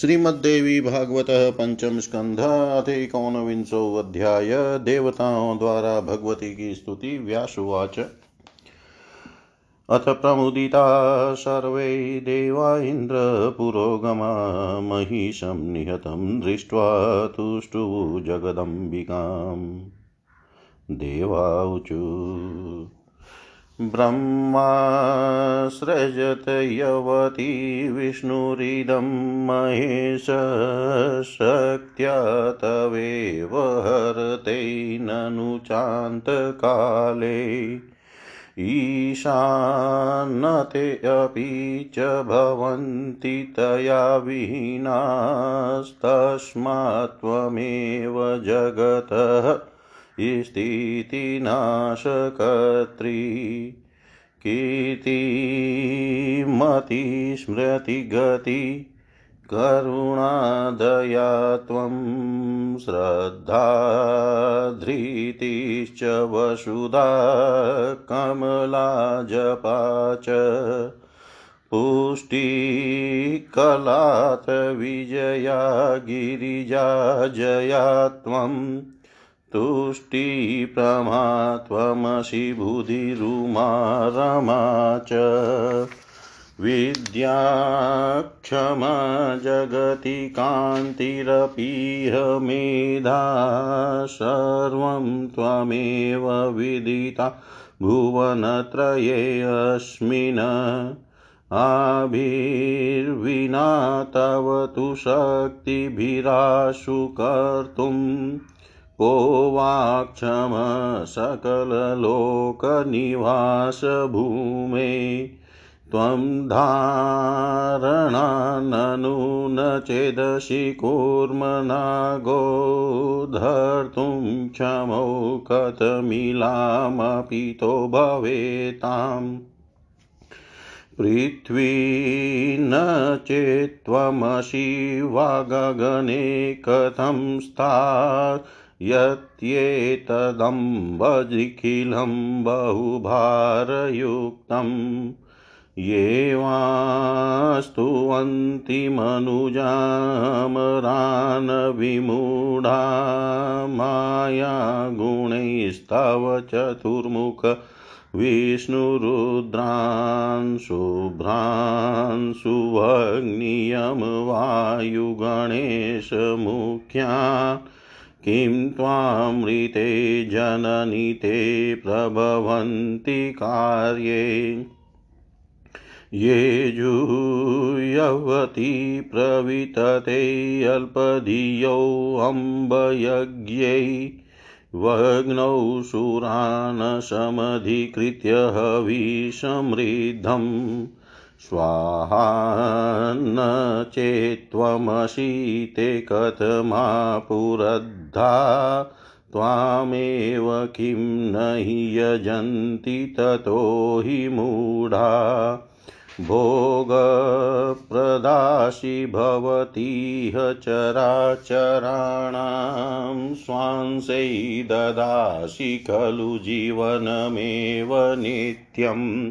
श्रीमद्देवी भागवत पंचम स्कंध अथिकोनविंशो अध्याय देवताओं द्वारा भगवती की स्तुति व्यासुवाच। अथ प्रमुदिता सर्वे देवा इन्द्रपुरोगमा महिषं निहतं दृष्ट्वा तुष्टुः जगदम्बिकाम्। देवाऊचु ब्रह्मासृजत यवती विष्णुरिदं महेश शक्त्या तवेव हरते ननु चान्तकाले। ईशानते अपि च भवन्ति तया विहीनास्तस्मात् त्वमेव जगतः स्थितिनाशकर्त्री कीर्तिमतिस्मृतिगति करुणादया त्वं श्रद्धा धृतिश्च वसुधा कमला जपा च। पुष्टिकलात् विजया गिरिजा जया त्वम् तुष्टिप्रमा त्वमसि बुधिरुमा रमा च विद्याक्षमा जगति कान्तिरपीह मेधा सर्वं त्वमेव विदिता भुवनत्रयेऽस्मिन् आभिर्विना तव तु शक्तिभिराशु कर्तुम् को वाक्षम सकललोकनिवासभूमे त्वं धारणा न चेदसि कूर्मनागो धर्तुं क्षमौ कथमिलामपि तो भवेताम्। पृथ्वी न चेत्त्वमसि वा गगने कथं स्था यत्येतदम्बजिखिलं बहुभारयुक्तम्। ये वास्तुवन्तिमनुजामरान् विमूढा मायागुणैस्तव चतुर्मुख विष्णुरुद्रान् शुभ्रान् सुभग्नियं वायुगणेशमुख्यान् किं त्वामृते जननि ते प्रभवन्ति कार्ये। ये जुयवती प्रवितते अल्पधियोऽम्बयज्ञै वग्नौ सुरान् समधिकृत्य हविसमृद्धम् स्वाहा न चेत्त्वमसि ते कथमा पुरद्धा त्वामेव किं न हि यजन्ति ततो हि मूढा। भोगप्रदासि भवतीह चराचराणां स्वांसै ददासि खलु जीवनमेव नित्यम्।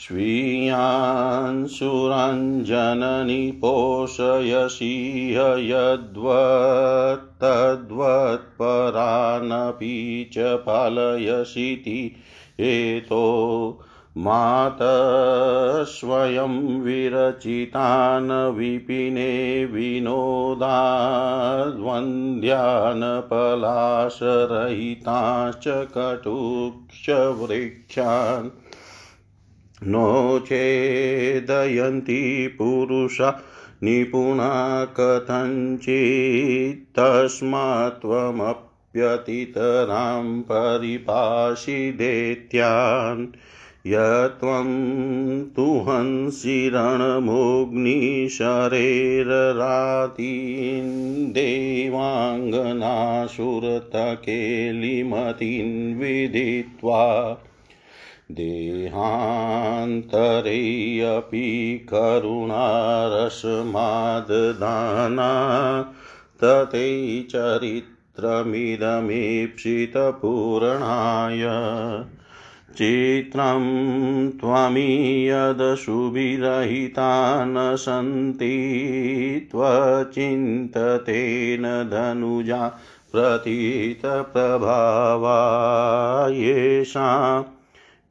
स्वीयान्सुराञ्जननि पोषयसीह यद्वत्तद्वत्परानपि च पालयसीति हेतो मातस्वयं विरचितान् विपिने विनोदाद्वन्द्यान् पलाशरहिताश्च कटुक्षवृक्षान् नो चेदयन्ति पुरुषा निपुणा कथञ्चित् तस्मात् त्वमप्यतितरां परिपाषि दैत्यान् यत्त्वं तुहंसि रणमुग्निशरेररातीन् देवाङ्गनासुरतकेलिमतीन् विदित्वा देहान्तरे अपि करुणारसमाददाना ततैचरित्रमिदमीप्सितपूर्णाय चित्रं त्वमीयदशुभिरहिता न सन्ति त्वचिन्ततेन धनुजा प्रतीतप्रभावा येषां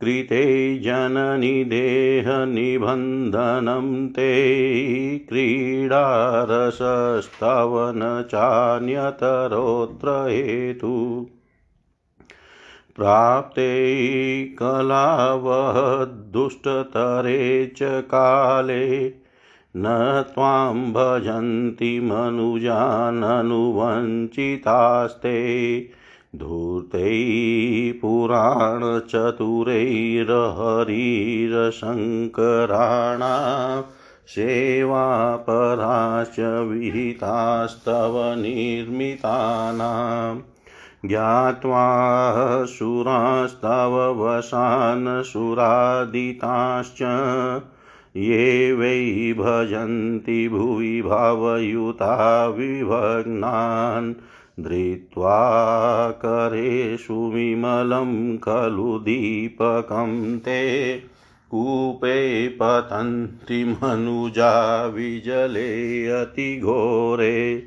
कृते जननि देहनिबन्धनं ते क्रीडारसस्तव न हेतु प्राप्ते कलावहदुष्टतरे च काले न त्वां भजन्ति मनुजाननुवञ्चितास्ते धूर्तैः पुराणचतुरैर्हरिरशङ्कराणां सेवापराश्च विहितास्तव निर्मितानाम् ज्ञात्वा सुरास्तव वशान् सुरादिताश्च। ये वै भजन्ति भुवि भावयुता विभग्नान्। धृत्वा करेषु विमलं खलु दीपकं ते कूपे पतन्ति मनुजा विजले अतिघोरे।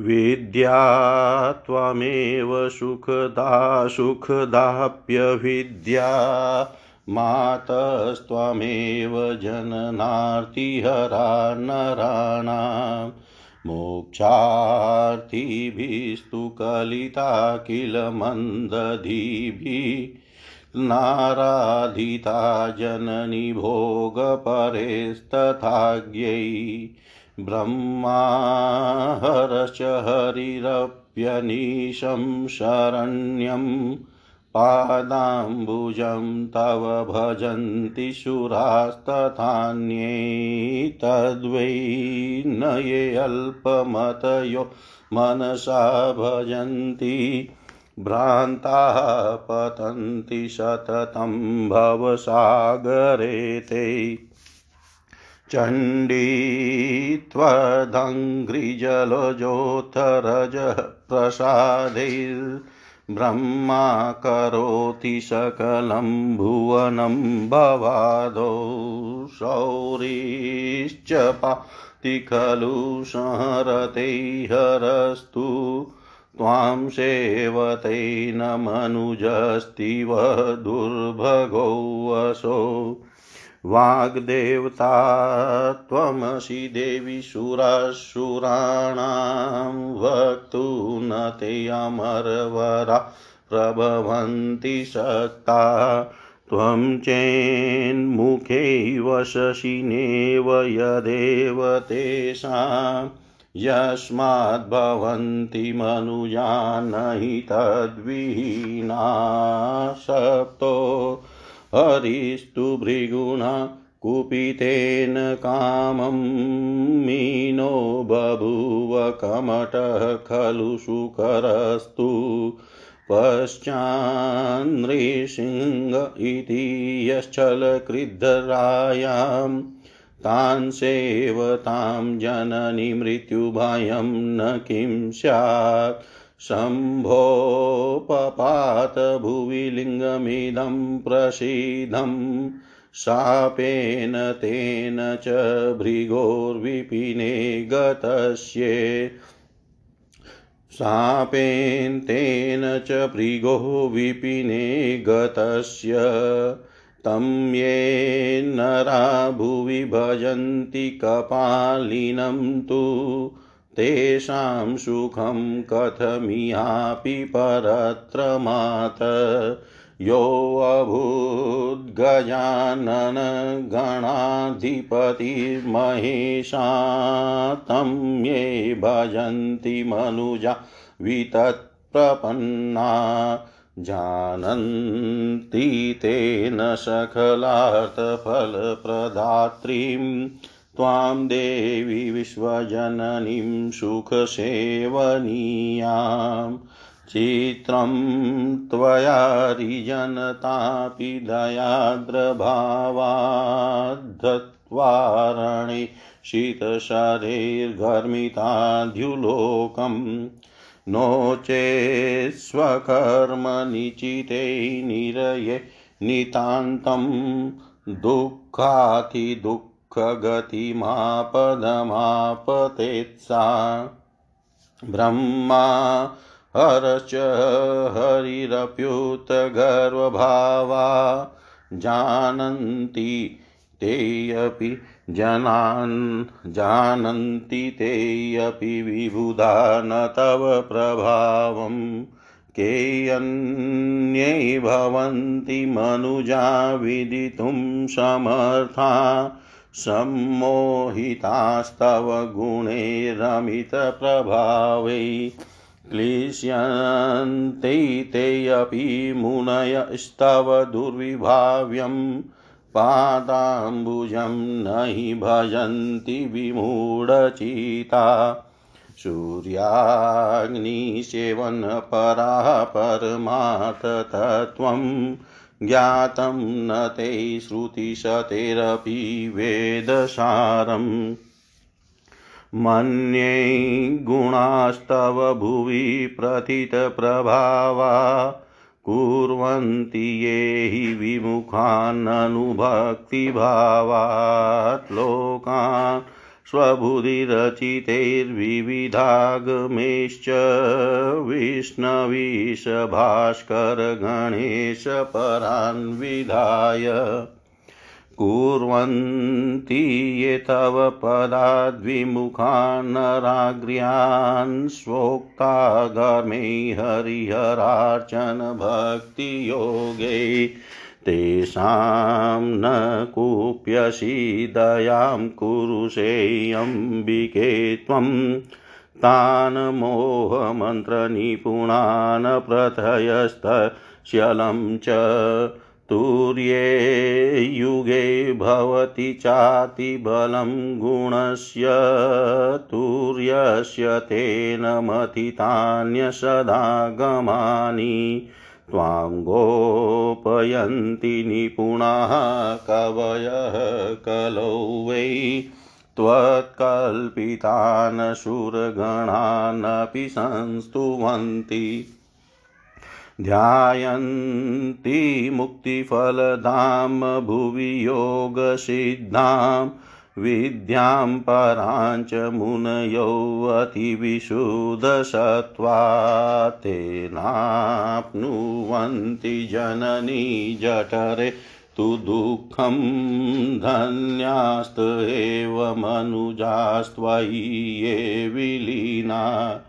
विद्या त्वमेव सुखदा सुखदाप्यविद्या, मातस्त्वमेव जननार्तिहरा नराणां मोक्षार्थिभिस्तु कलिता किल मन्दधिभिः। नाराधिता जननी भोगपरेस्तथाज्ञै ब्रह्माहरश्च हरिरप्यनीशं शरण्यं पादाम्बुजं तव भजन्ति शूरास्तथान्ये तद्वै न ये अल्पमतयो मनसा भजन्ति भ्रान्ताः पतन्ति सततं भवसागरे ते चण्डी त्वदङ्घ्रिजलजोत्थरजः प्रसादैर्ब्रह्मा करोति सकलं भुवनं भवादौ शौरिश्च पाति खलु संहरतैहरस्तु त्वां सेवते न मनुजस्तिव दुर्भगो वसो वाग्देवता त्वमसि देवि सुरासुराणां वक्तु न ते अमरवरा प्रभवन्ति सक्ता त्वं चेन्मुखैव शशिनेव यदेव तेषां। यस्माद्भवन्ति मनुजा न हि तद्विहीना सप्तो हरिस्तु भृगुणा कुपितेन कामं मीनो बभूव कमटः खलु सुकरस्तु पश्चान्नृसिंह इति यश्चलकृद्धरायां तान् सेवतां जननि मृत्युभयं न किं स्यात् शम्भोपपात भुवि लिङ्गमिदं प्रसीदं। शापेन तेन च भृगोर्विपिने गतस्ये। शापेन तेन च भृगो विपिने गतस्य। तं ये नरा भुवि भजन्ति कपालिनं तु तेषां सुखं कथमिहापि परत्र मात योऽभूद्गजाननगणाधिपतिर्महेशा तं ये भजन्ति मनुजा वितत्प्रपन्ना। जानन्ति तेन सकलार्थफलप्रदात्रीं त्वां देवी विश्वजननीं सुखसेवनीयाम् चित्रं त्वया रिजनतापि दयाद्रभावाद्धत्वारणे शीतशरैर्घर्मिताद्युलोकम् नो चेत्स्वकर्मनिचिते निरये नितान्तं दुःखातिदुःख दुःखगतिमापदमापतेत्सा। ब्रह्मा, हरश्च, हरिरप्युतगर्वभावा, जानन्ति तेऽपि जनान्, जानन्ति तेऽपि विबुधा न तव प्रभावम् केऽन्ये भवन्ति मनुजा विदितुं समर्था। सम्मोहितास्तव गुणैरमितप्रभावै क्लिश्यन्ते तेऽपि मुनयस्तव दुर्विभाव्यं पादाम्बुजं न हि भजन्ति विमूढचिता। सूर्याग्निसेवनपराः परमार्थतत्त्वं ज्ञातं न ते श्रुतिशतेरपि वेदसारम्। मन्ये गुणास्तव भुवि प्रथितप्रभावा कुर्वन्ति ये हि विमुखान्ननुभक्तिभावात् लोकान् स्वबुधिरचितैर्विविधागमैश्च विष्णवीश भास्करगणेशपरान् विधाय कुर्वन्ति ये तव पदाद्विमुखान् नराग्र्यान् स्वोक्तागमे हरिहरार्चन भक्तियोगे तेषां न कूप्यसि दयां कुरुषेऽम्बिके त्वं। तान् मोहमन्त्रनिपुणान् प्रथयस्तशलं च तूर्ये युगे भवति चातिबलं गुणस्य तूर्यस्य तेन मथितान्यसदागमानि त्वां गोपयन्ति निपुणाः कवयः कलौ वै त्वत्कल्पितान् सुरगणानपि संस्तुवन्ति। ध्यायन्ति मुक्तिफलदां भुवि योगसिद्धां विद्यां पराञ्च मुनयो अतिविशुद्धसत्त्वा तेनाप्नुवन्ति जननी जठरे। तु दुःखं धन्यास्त एव मनुजास्त्वयि ये विलीना।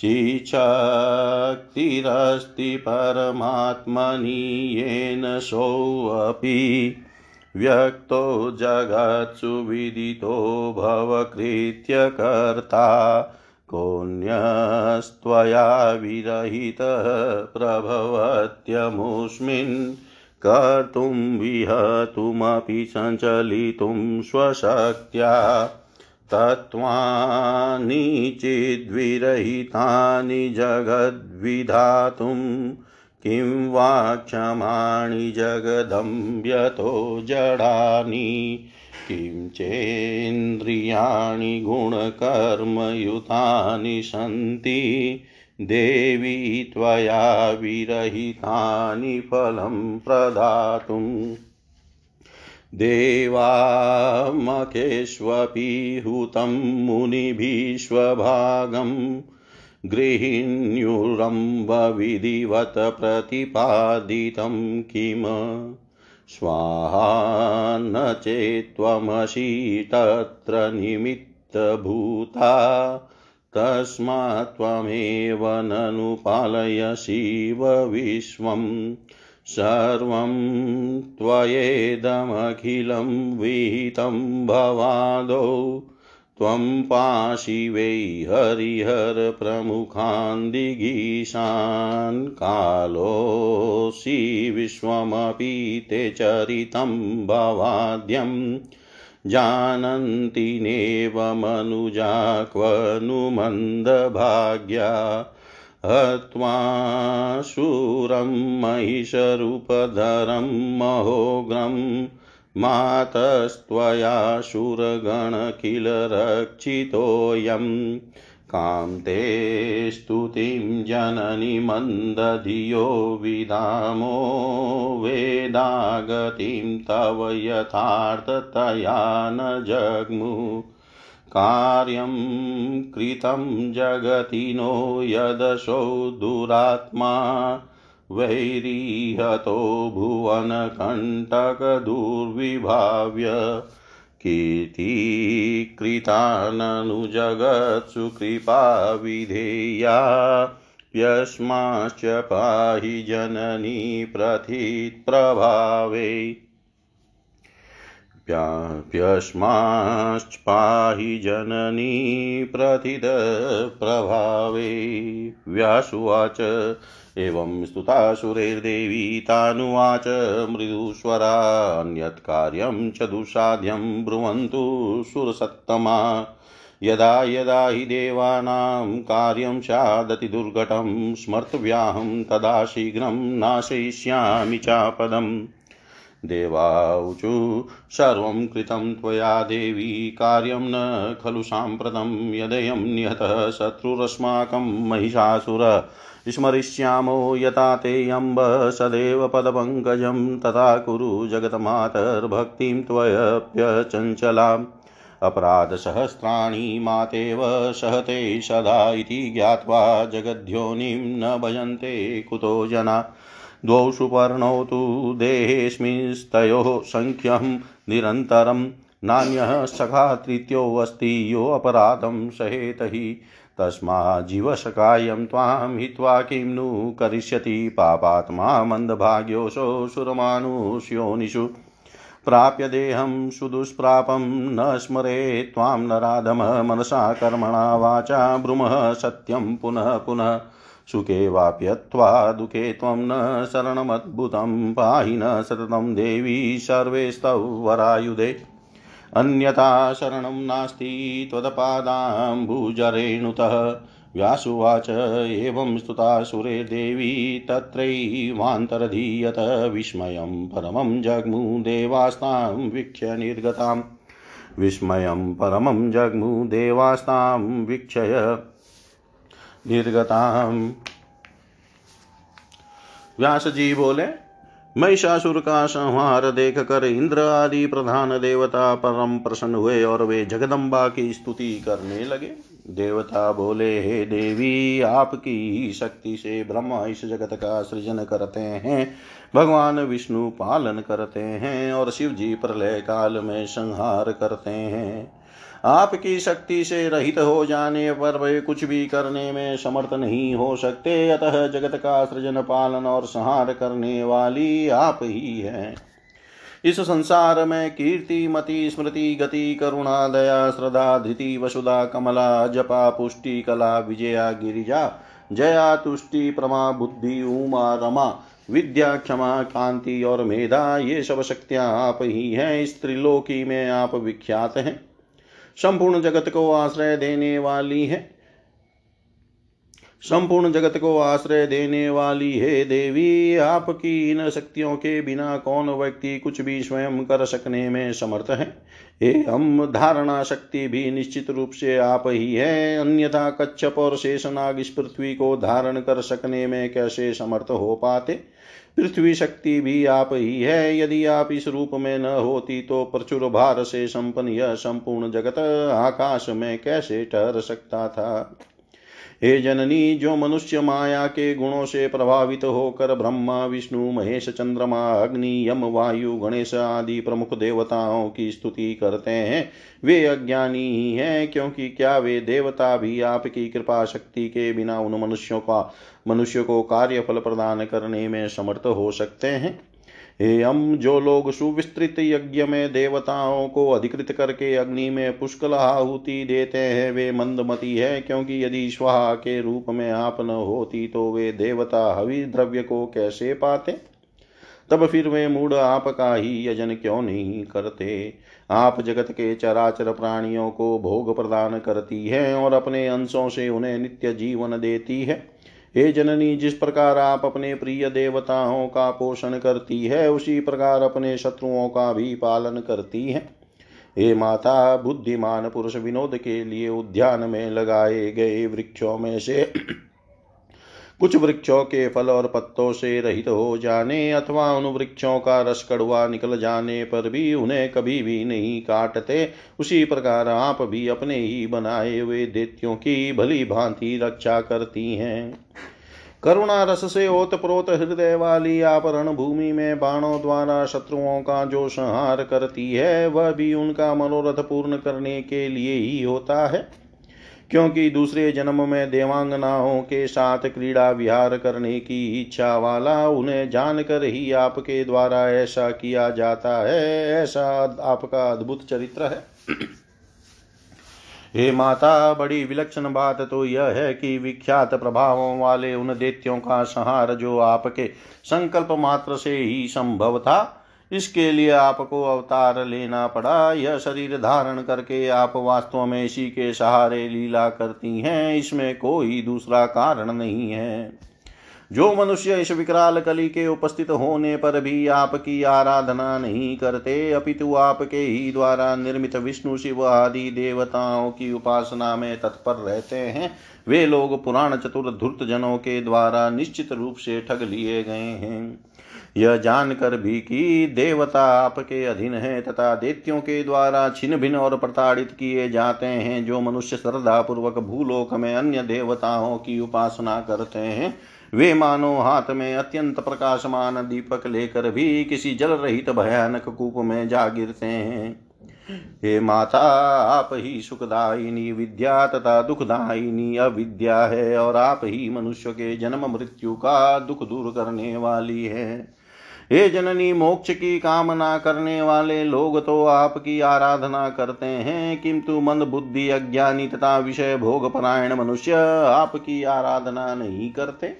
चिशक्तिरस्ति परमात्मनि येन सोऽपि व्यक्तो जगत्सु विदितो भवकृत्यकर्ता। कोऽन्यस्त्वया विरहितः प्रभवत्यमुस्मिन्। कर्तुं विहतुमपि सञ्चलितुं स्वशक्त्या। तत्त्वानि चिद्विरहितानि जगद्विधातुं किं वा क्षमाणि जगदम्ब्यतो जडानि? किं चेन्द्रियाणि गुणकर्मयुतानि सन्ति? देवी त्वया विरहितानि फलं प्रदातुम् देवामखेष्वपि हुतं मुनिभिष्वभागम्। गृहिण्युरम्बविधिवत प्रतिपादितं किम्? स्वाहा न चेत्त्वमसि तत्र निमित्तभूता तस्मात् त्वमेव ननु पालयसीव विश्वम् सर्वं त्वयेदमखिलं विहितं भवादौ त्वं पाशि वै हरिहरप्रमुखान् दिगीशान् कालोऽसि विश्वमपि ते चरितं भवाद्यं जानन्ति नेवमनुजा क्व नु मन्दभाग्या हत्वा महिषरूपधरं महोग्रम् मातस्त्वया शूरगणखिलरक्षितोऽयं कां ते स्तुतिं जननि मन्दधियो विधामो वेदागतिं तव यथार्थतया न जग्मु। कार्यं कृतं जगति नो यदशो दुरात्मा वैरीहतो भुवनकण्टकदुर्विभाव्य कीर्तिकृताननुजगत्सु ननु जगत्सु कृपा विधेया यस्माश्च पाहि जननी प्रथित्प्रभावे प्यस्माश्च पाहि जननी प्रथितप्रभावे व्यासुवाच, एवं स्तुतासुरैर्देवी तानुवाच मृदुस्वरान्यत् कार्यं च दुःसाध्यं ब्रुवन्तु सुरसत्तमा। यदा यदा हि देवानां कार्यं स्यादति दुर्घटं, स्मर्तव्याहं तदा शीघ्रं नाशयिष्यामि चापदम्। देवाऊचु सर्वं कृतं त्वया देवी, कार्यं न खलु साम्प्रतं, यदयं निहतः शत्रुरस्माकं महिषासुर। स्मरिष्यामो यथा ते अम्ब सदैव पदपङ्कजं, तथा कुरु जगन्मातर्भक्तिं त्वयप्यचञ्चलाम्। अपराधसहस्राणि मातेव सहते सदा इति ज्ञात्वा जगद्योनिं न भजन्ते कुतो जना। द्वौ सुपर्णौ तु देहेऽस्मिंस्तयोः सङ्ख्यं निरन्तरं नान्यः सखा तृतीयोऽस्ति योऽपराधं सहेत हि तस्माज्जीवसखायं त्वां हित्वा किं नु करिष्यति पापात्मा मन्दभाग्योऽसौ सुरमानुष्योनिषु। प्राप्य देहं सुदुष्प्रापं न स्मरे त्वां नराधम मनसा कर्मणा वाचा ब्रुमः सत्यं पुनः पुनः सुखे वाप्यत्वा दुःखे त्वं न शरणमद्भुतं पाहि न सततं देवी सर्वेस्तव वरायुधे। अन्यथा शरणं नास्ति त्वदपादाम्बुजरेणुतः। व्यासुवाच एवं स्तुता सुरेर्देवी तत्रैवान्तरधीयत विस्मयं परमं जग्मु देवास्तां वीक्ष्य निर्गताम्। विस्मयं परमं जग्मु देवास्तां वीक्षय निर्गताम। व्यास जी बोले महिषासुर का संहार देख कर इंद्र आदि प्रधान देवता परम प्रसन्न हुए और वे जगदम्बा की स्तुति करने लगे। देवता बोले, हे देवी, आपकी शक्ति से ब्रह्मा इस जगत का सृजन करते हैं। भगवान विष्णु पालन करते हैं और शिव जी प्रलय काल में संहार करते हैं। आपकी शक्ति से रहित हो जाने पर वे कुछ भी करने में समर्थ नहीं हो सकते। अतः जगत का सृजन, पालन और संहार करने वाली आप ही है। इस संसार में कीर्ति, मति, स्मृति, गति, करुणा, दया, श्रद्धा, धृति, वसुधा, कमला, जपा, पुष्टि, कला, विजया, गिरिजा, जया, तुष्टि, प्रमा, बुद्धि, उमा, रमा, विद्या, क्षमा, कांति और मेधा, ये सब शक्तियाँ आप ही हैं। इस त्रिलोकी में आप विख्यात हैं। संपूर्ण जगत को आश्रय देने वाली है। संपूर्ण जगत को आश्रय देने वाली है। देवी, आपकी इन शक्तियों के बिना कौन व्यक्ति कुछ भी स्वयं कर सकने में समर्थ है? हे हम धारणा शक्ति भी निश्चित रूप से आप ही है। अन्यथा कच्छप और शेषनाग इस पृथ्वी को धारण कर सकने में कैसे समर्थ हो पाते? पृथ्वी शक्ति भी आप ही है। यदि आप इस रूप में न होती तो प्रचुर भार से संपन्न यह संपूर्ण जगत आकाश में कैसे ठहर सकता था? हे जननी, जो मनुष्य माया के गुणों से प्रभावित होकर ब्रह्मा, विष्णु, महेश, चंद्रमा, अग्नि, यम, वायु, गणेश आदि प्रमुख देवताओं की स्तुति करते हैं, वे अज्ञानी ही हैं, क्योंकि क्या वे देवता भी आपकी कृपा शक्ति के बिना उन मनुष्यों का, मनुष्य को कार्य फल प्रदान करने में समर्थ हो सकते हैं? हम जो लोग सुविस्तृत यज्ञ में देवताओं को अधिकृत करके अग्नि में पुष्कल आहुति देते हैं, वे मंदमती है, क्योंकि यदि स्वाहा के रूप में आप न होती तो वे देवता हवि द्रव्य को कैसे पाते? तब फिर वे मूड आपका ही यजन क्यों नहीं करते? आप जगत के चराचर प्राणियों को भोग प्रदान करती हैं और अपने अंशों से उन्हें नित्य जीवन देती है। हे जननी, जिस प्रकार आप अपने प्रिय देवताओं का पोषण करती है, उसी प्रकार अपने शत्रुओं का भी पालन करती है। हे माता, बुद्धिमान पुरुष विनोद के लिए उद्यान में लगाए गए वृक्षों में से कुछ वृक्षों के फल और पत्तों से रहित हो जाने अथवा उन वृक्षों का रस कड़वा निकल जाने पर भी उन्हें कभी भी नहीं काटते, उसी प्रकार आप भी अपने ही बनाए हुए देत्यों की भली भांति रक्षा करती हैं। करुणा रस से ओत प्रोत हृदय वाली आप भूमि में बाणों द्वारा शत्रुओं का जो संहार करती है, वह भी उनका मनोरथ पूर्ण करने के लिए ही होता है। क्योंकि दूसरे जन्म में देवांगनाओं के साथ क्रीड़ा विहार करने की इच्छा वाला उन्हें जानकर ही आपके द्वारा ऐसा किया जाता है। ऐसा आपका अद्भुत चरित्र है। हे माता, बड़ी विलक्षण बात तो यह है कि विख्यात प्रभावों वाले उन देत्यों का संहार जो आपके संकल्प मात्र से ही संभव था इसके लिए आपको अवतार लेना पड़ा। यह शरीर धारण करके आप वास्तव में इसी के सहारे लीला करती हैं। इसमें कोई दूसरा कारण नहीं है। जो मनुष्य इस विकराल कली के उपस्थित होने पर भी आपकी आराधना नहीं करते, अपितु आपके ही द्वारा निर्मित विष्णु, शिव आदि देवताओं की उपासना में तत्पर रहते हैं। वे लोग पुराण चतुर धूर्त जनों के द्वारा निश्चित रूप से ठग लिए गए हैं। यह जानकर भी कि देवता आपके अधीन है तथा देत्यों के द्वारा छिन्न भिन्न और प्रताड़ित किए जाते हैं, जो मनुष्य श्रद्धा पूर्वक भूलोक में अन्य देवताओं की उपासना करते हैं। वे मानो हाथ में अत्यंत प्रकाशमान दीपक लेकर भी किसी जल रहित भयानक कूप में जा गिरते हैं। हे माता, आप ही सुखदायिनी विद्या तथा दुखदायिनी अविद्या है और आप ही मनुष्य के जन्म मृत्यु का दुख दूर करने वाली है। हे जननी, मोक्ष की कामना करने वाले लोग तो आपकी आराधना करते हैं। किंतु मन बुद्धि, अज्ञानी तथा विषय भोग परायण मनुष्य आपकी आराधना नहीं करते।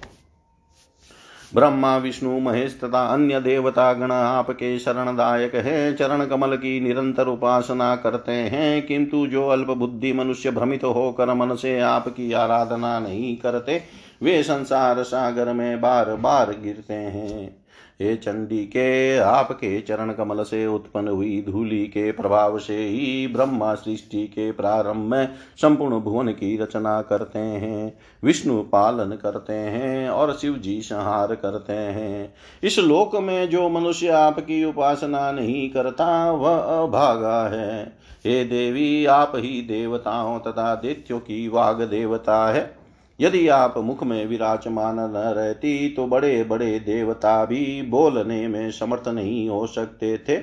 ब्रह्मा, विष्णु, महेश तथा अन्य देवता गण आपके शरणदायक है। चरण कमल की निरंतर उपासना करते हैं। किंतु जो अल्प बुद्धि मनुष्य भ्रमित होकर मन से आपकी आराधना नहीं करते, वे संसार सागर में बार बार गिरते हैं। हे चंडी के, आपके चरण कमल से उत्पन्न हुई धूलि के प्रभाव से ही ब्रह्मा सृष्टि के प्रारंभ में संपूर्ण भुवन की रचना करते हैं, विष्णु पालन करते हैं और शिव जी संहार करते हैं। इस लोक में जो मनुष्य आपकी उपासना नहीं करता, वह अभागा है। हे देवी, आप ही देवताओं तथा दैत्यों की वाग देवता है। यदि आप मुख में विराजमान न रहती तो बड़े बड़े देवता भी बोलने में समर्थ नहीं हो सकते थे।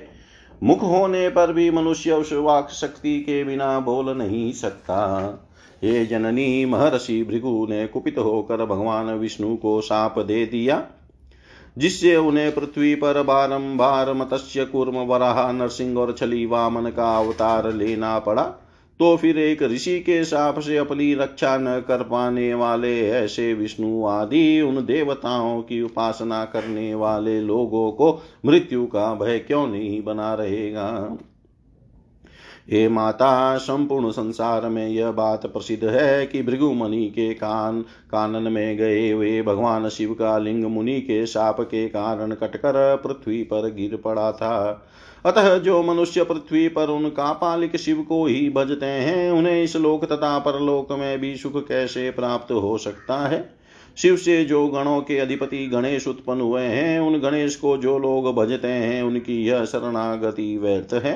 मुख होने पर भी मनुष्य उस वाक शक्ति के बिना बोल नहीं सकता। ये जननी महर्षि भृगु ने कुपित होकर भगवान विष्णु को साप दे दिया, जिससे उन्हें पृथ्वी पर बारंबार मत्स्य, कूर्म, वराह, नरसिंह और छली वामन का अवतार लेना पड़ा। तो फिर एक ऋषि के साप से अपनी रक्षा न कर पाने वाले ऐसे विष्णु आदि उन देवताओं की उपासना करने वाले लोगों को मृत्यु का भय क्यों नहीं बना रहेगा? हे माता, संपूर्ण संसार में यह बात प्रसिद्ध है कि भृगुमणि के कान, कानन में गए हुए भगवान शिव का लिंग मुनि के साप के कारण कटकर पृथ्वी पर गिर पड़ा था। अतः जो मनुष्य पृथ्वी पर उन कापालिक शिव को ही भजते हैं, उन्हें इस लोक तथा परलोक में भी सुख कैसे प्राप्त हो सकता है? शिव से जो गणों के अधिपति गणेश उत्पन्न हुए हैं, उन गणेश को जो लोग भजते हैं, उनकी यह शरणागति व्यर्थ है।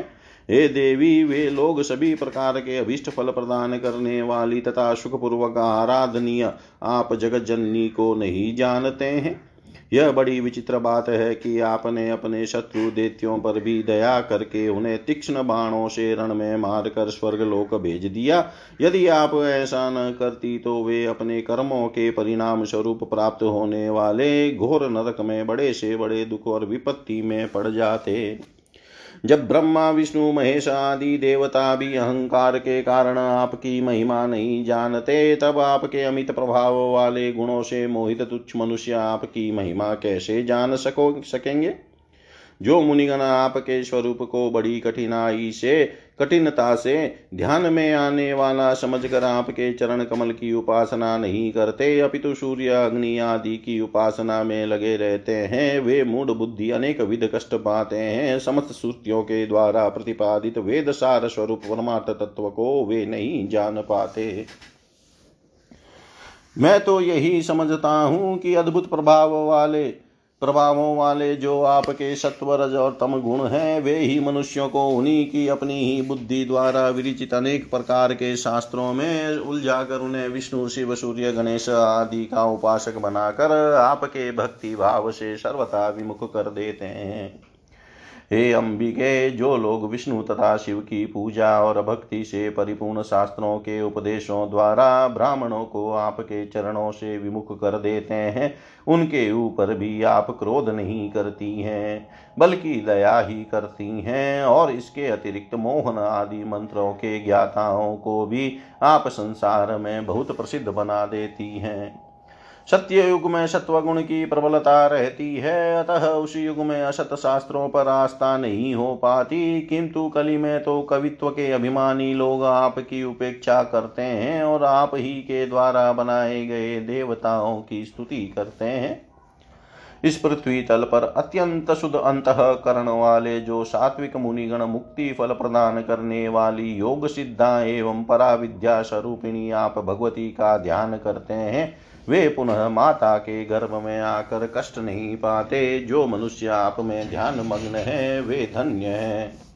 हे देवी, वे लोग सभी प्रकार के अभिष्ट फल प्रदान करने वाली तथा सुखपूर्वक आराधनीय आप जगत जननी को नहीं जानते हैं। यह बड़ी विचित्र बात है कि आपने अपने शत्रु देत्यों पर भी दया करके उन्हें तीक्ष्ण बाणों से रण में मारकर स्वर्ग लोक भेज दिया। यदि आप ऐसा न करती तो वे अपने कर्मों के परिणाम स्वरूप प्राप्त होने वाले घोर नरक में बड़े से बड़े दुख और विपत्ति में पड़ जाते। जब ब्रह्मा, विष्णु, महेश आदि देवता भी अहंकार के कारण आपकी महिमा नहीं जानते, तब आपके अमित प्रभाव वाले गुणों से मोहित तुच्छ मनुष्य आपकी महिमा कैसे जान सको, सकेंगे? जो मुनिगण आपके स्वरूप को बड़ी कठिनाई से कठिनता से ध्यान में आने वाला समझकर आपके चरण कमल की उपासना नहीं करते, अपितु सूर्य, अग्नि आदि की उपासना में लगे रहते हैं। वे मूड बुद्धि, अनेक विध कष्ट पाते हैं। समस्त श्रुतियों के द्वारा प्रतिपादित वेद सार स्वरूप परमार्थ तत्व को वे नहीं जान पाते। मैं तो यही समझता हूँ कि अद्भुत प्रभाव वाले प्रभावों वाले जो आपके सत्वरज और तम गुण हैं, वे ही मनुष्यों को उन्हीं की अपनी ही बुद्धि द्वारा विरिचित अनेक प्रकार के शास्त्रों में उलझाकर उन्हें विष्णु, शिव, सूर्य, गणेश आदि का उपासक बनाकर आपके भक्ति भाव से सर्वथा विमुख कर देते हैं। हे अंबिके, जो लोग विष्णु तथा शिव की पूजा और भक्ति से परिपूर्ण शास्त्रों के उपदेशों द्वारा ब्राह्मणों को आपके चरणों से विमुख कर देते हैं, उनके ऊपर भी आप क्रोध नहीं करती हैं, बल्कि दया ही करती हैं और इसके अतिरिक्त मोहन आदि मंत्रों के ज्ञाताओं को भी आप संसार में बहुत प्रसिद्ध बना देती हैं। सत्य युग में सत्वगुण की प्रबलता रहती है, अतः उस युग में असत शास्त्रों पर आस्था नहीं हो पाती। किंतु कली में तो कवित्व के अभिमानी लोग आपकी उपेक्षा करते हैं और आप ही के द्वारा बनाए गए देवताओं की स्तुति करते हैं। इस पृथ्वी तल पर अत्यंत शुद्ध अंतकरण वाले, जो सात्विक मुनिगण मुक्ति फल प्रदान करने वाली योग सिद्धा एवं परा विद्या स्वरूपिणी आप भगवती का ध्यान करते हैं वे पुनः माता के गर्भ में आकर कष्ट नहीं पाते, जो मनुष्य आप में ध्यान मग्न है, वे धन्य है।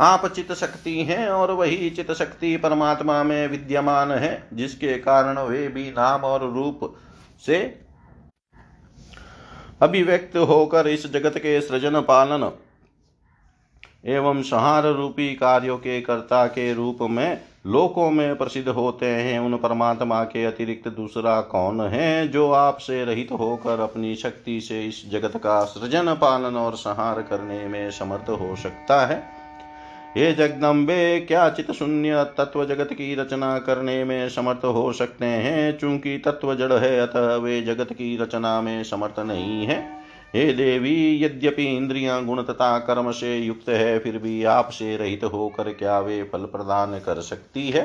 आप चित शक्ति हैं और वही चित शक्ति परमात्मा में विद्यमान है, जिसके कारण वे भी नाम और रूप से अभिव्यक्त होकर इस जगत के सृजन पालन एवं संहार रूपी कार्यों के कर्ता के रूप में लोकों में प्रसिद्ध होते हैं। उन परमात्मा के अतिरिक्त दूसरा कौन है जो आपसे रहित होकर अपनी शक्ति से इस जगत का सृजन, पालन और संहार करने में समर्थ हो सकता है? ये जगदम्बे, क्या चित शून्य तत्व जगत की रचना करने में समर्थ हो सकते हैं? चूँकि तत्व जड़ है, अतः वे जगत की रचना में समर्थ नहीं है। हे देवी, यद्यपि इंद्रियाँ गुण तथा कर्म से युक्त है, फिर भी आपसे रहित होकर क्या वे फल प्रदान कर सकती है?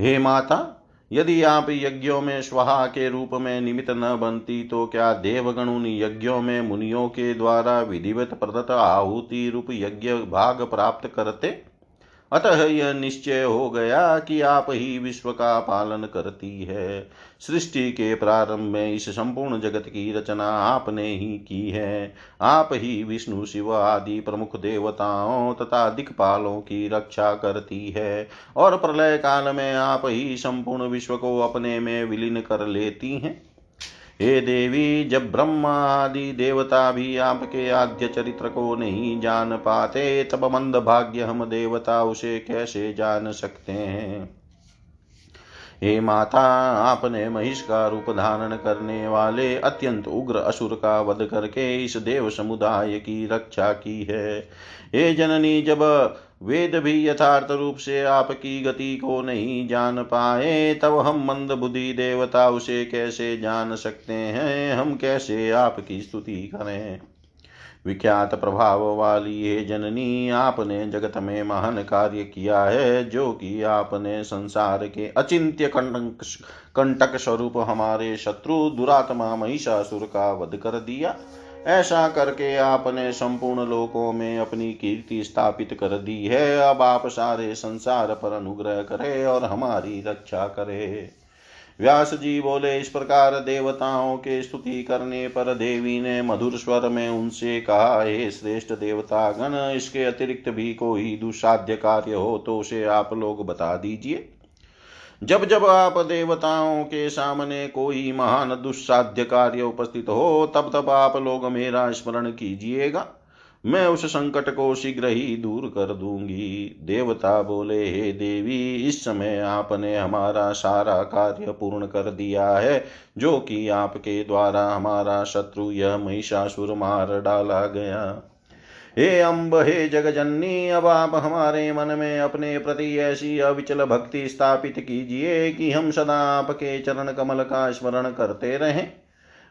हे माता, यदि आप यज्ञों में स्वाहा के रूप में निमित्त न बनती तो क्या देवगण उन यज्ञों में मुनियों के द्वारा विधिवत प्रदत्त आहुति रूप यज्ञ भाग प्राप्त करते? अतः यह निश्चय हो गया कि आप ही विश्व का पालन करती है। सृष्टि के प्रारंभ में इस संपूर्ण जगत की रचना आपने ही की है। आप ही विष्णु, शिव आदि प्रमुख देवताओं तथा दिक्पालों की रक्षा करती है और प्रलय काल में आप ही संपूर्ण विश्व को अपने में विलीन कर लेती हैं। हे देवी, जब ब्रह्मा आदि देवता भी आपके आद्य चरित्र को नहीं जान पाते, तब मंद भाग्य हम देवता उसे कैसे जान सकते हैं? हे माता, आपने महिष का रूप धारण करने वाले अत्यंत उग्र असुर का वध करके इस देव समुदाय की रक्षा की है। हे जननी, जब वेद भी यथार्थ रूप से आपकी गति को नहीं जान पाए, तब हम मंद बुद्धि देवता उसे कैसे जान सकते हैं? हम कैसे आपकी स्तुति करें? विख्यात प्रभाव वाली है जननी, आपने जगत में महान कार्य किया है, जो कि आपने संसार के अचिंत्य कंटक कंटक स्वरूप हमारे शत्रु दुरात्मा महिषासुर का वध कर दिया। ऐसा करके आपने संपूर्ण लोकों में अपनी कीर्ति स्थापित कर दी है। अब आप सारे संसार पर अनुग्रह करे और हमारी रक्षा करे। व्यास जी बोले, इस प्रकार देवताओं के स्तुति करने पर देवी ने मधुर स्वर में उनसे कहा, हे श्रेष्ठ देवता गण इसके अतिरिक्त भी कोई दुसाध्य कार्य हो तो उसे आप लोग बता दीजिए। जब जब आप देवताओं के सामने कोई महान दुस्साध्य कार्य उपस्थित हो, तब तब आप लोग मेरा स्मरण कीजिएगा। मैं उस संकट को शीघ्र ही दूर कर दूँगी। देवता बोले, हे देवी, इस समय आपने हमारा सारा कार्य पूर्ण कर दिया है, जो कि आपके द्वारा हमारा शत्रु यह महिषासुर मार डाला गया। हे अम्ब हे जगजननी, अब आप हमारे मन में अपने प्रति ऐसी अविचल भक्ति स्थापित कीजिए कि हम सदा आपके चरण कमल का स्मरण करते रहें।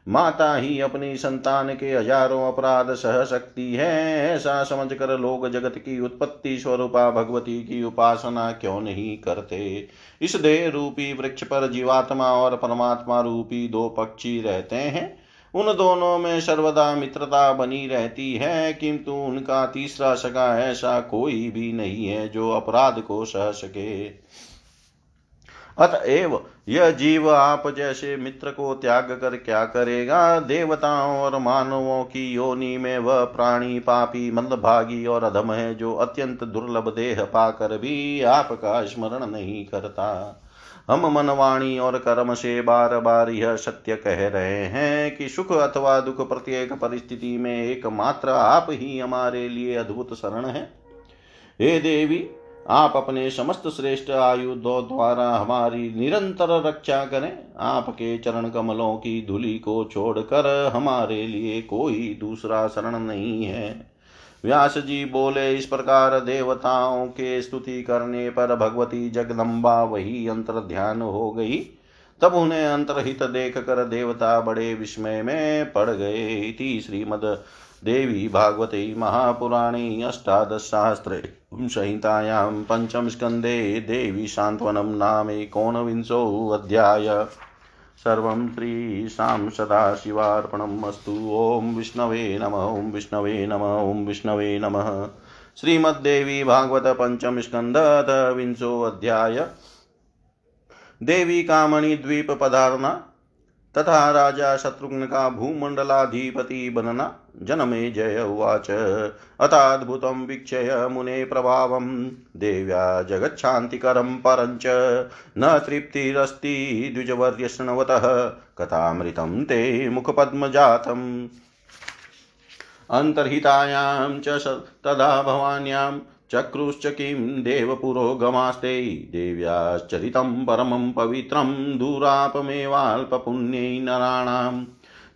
माता ही अपनी संतान के हज़ारों अपराध सह सकती है। ऐसा समझकर लोग जगत की उत्पत्ति स्वरूपा भगवती की उपासना क्यों नहीं करते? इस देह रूपी वृक्ष पर जीवात्मा और परमात्मा रूपी दो पक्षी रहते हैं। उन दोनों में सर्वदा मित्रता बनी रहती है, किंतु उनका तीसरा सगा ऐसा कोई भी नहीं है जो अपराध को सह सके। अतएव यह जीव आप जैसे मित्र को त्याग कर क्या करेगा? देवताओं और मानवों की योनि में वह प्राणी, पापी, मंदभागी और अधम है जो अत्यंत दुर्लभ देह पाकर भी आपका स्मरण नहीं करता। हम मनवाणी और कर्म से बार बार यह सत्य कह रहे हैं कि सुख अथवा दुख प्रत्येक परिस्थिति में एकमात्र आप ही हमारे लिए अद्भुत शरण है। हे देवी आप अपने समस्त श्रेष्ठ आयुधों द्वारा हमारी निरंतर रक्षा करें। आपके चरण कमलों की धूलि को छोड़कर हमारे लिए कोई दूसरा शरण नहीं है। व्यास जी बोले, इस प्रकार देवताओं के स्तुति करने पर भगवती जगदम्बा वही अंतर ध्यान हो गई। तब उन्हें अंतरहित देख कर देवता बड़े विस्मय में पड़ गए। श्रीमद देवी भागवते महापुराणे अष्टादशशास्त्रे संहितायां पञ्चमस्कन्धे देवी सान्त्वनं नामेकोनविंशोऽध्याय सर्वं श्रीशां सदाशिवार्पणम् अस्तु। ॐ विष्णवे नम, ॐ विष्णवे नम, ॐ विष्णवे नमः। श्रीमद्देवी भागवत पंचम स्कंद विंशोऽध्याय देवी कामणि द्वीप पधारना तथा राजा शत्रुघ्न का भूमंडलाधिपति बनना। जनमे जय उवाच। अताद्भुतं वीक्षय मुने प्रभावं देव्या जगच्छान्तिकरं परञ्च। न तृप्तिरस्ति द्विजवर्य शृण्वतः कथामृतं ते मुखपद्मजातम्। अन्तर्हितायां च तदा भवान्यां चक्रुश्च किं देवपुरोगमास्ते, देव्याश्चरितं परमं पवित्रं दूरापमेवाल्पपुण्यै नराणाम्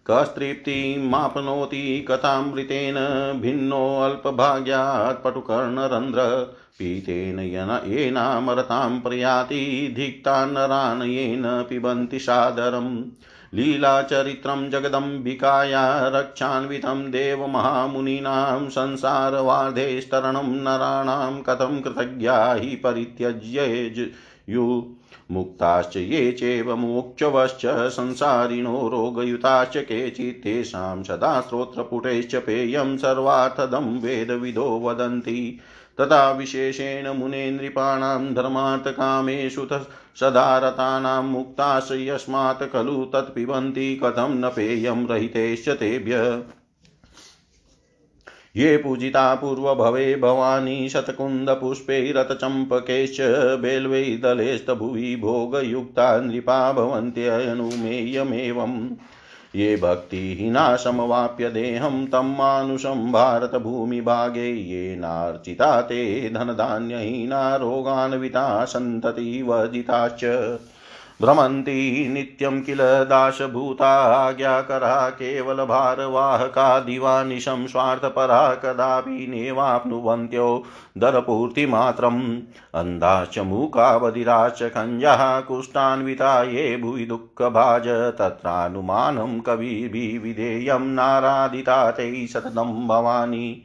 कस्तृप्तिमाप्नोति कथामृतेन, भिन्नोऽल्पभाग्यात् पटुकर्णरन्ध्र, पीतेन येनामरतां प्रयाति धिक्तान्नरान् येन पिबन्ति सादरम्। लीलाचरित्रं जगदम्बिकाया रक्षान्वितं देवमहामुनीनां संसारवार्धेस्तरणं नराणां कथं कृतज्ञा हि परित्यज्येयु मुक्ताश्च ये चैव मोक्षवश्च संसारिणो रोगयुताश्च केचित् तेषां सदा श्रोत्रपुटैश्च पेयं सर्वार्थदं वेदविदो वदन्ति। तथा विशेषेण मुने नृपाणां धर्मार्थकामेषु सदा रतानां मुक्ताश्च यस्मात् खलु तत्पिबन्ति कथं न पेयं रहितेश्च तेभ्य ये पूजिता पूर्वभवे भवानी शतकुन्दपुष्पैरतचम्पकैश्च बेल्वैदलेस्तभुवि भोगयुक्ता नृपा भवन्त्यनुमेयमेवम् ये भक्तिहीना समवाप्य देहं तं मानुषं भारतभूमिभागे येनार्चिता ते धनधान्यहीना रोगान्विता सन्ततिवर्जिताश्च। भ्रमन्ति नित्यं किल दासभूताज्ञाकरा केवलभारवाहका दिवानिशं स्वार्थपरा कदापि नेवाप्नुवन्त्यो दरपूर्तिमात्रम्। अन्धाश्च मूकावधिराश्च कञ्जः कुष्ठान्विता ये भुवि दुःखभाज तत्रानुमानं कविभिविधेयं नाराधिता तैः सततं भवानी।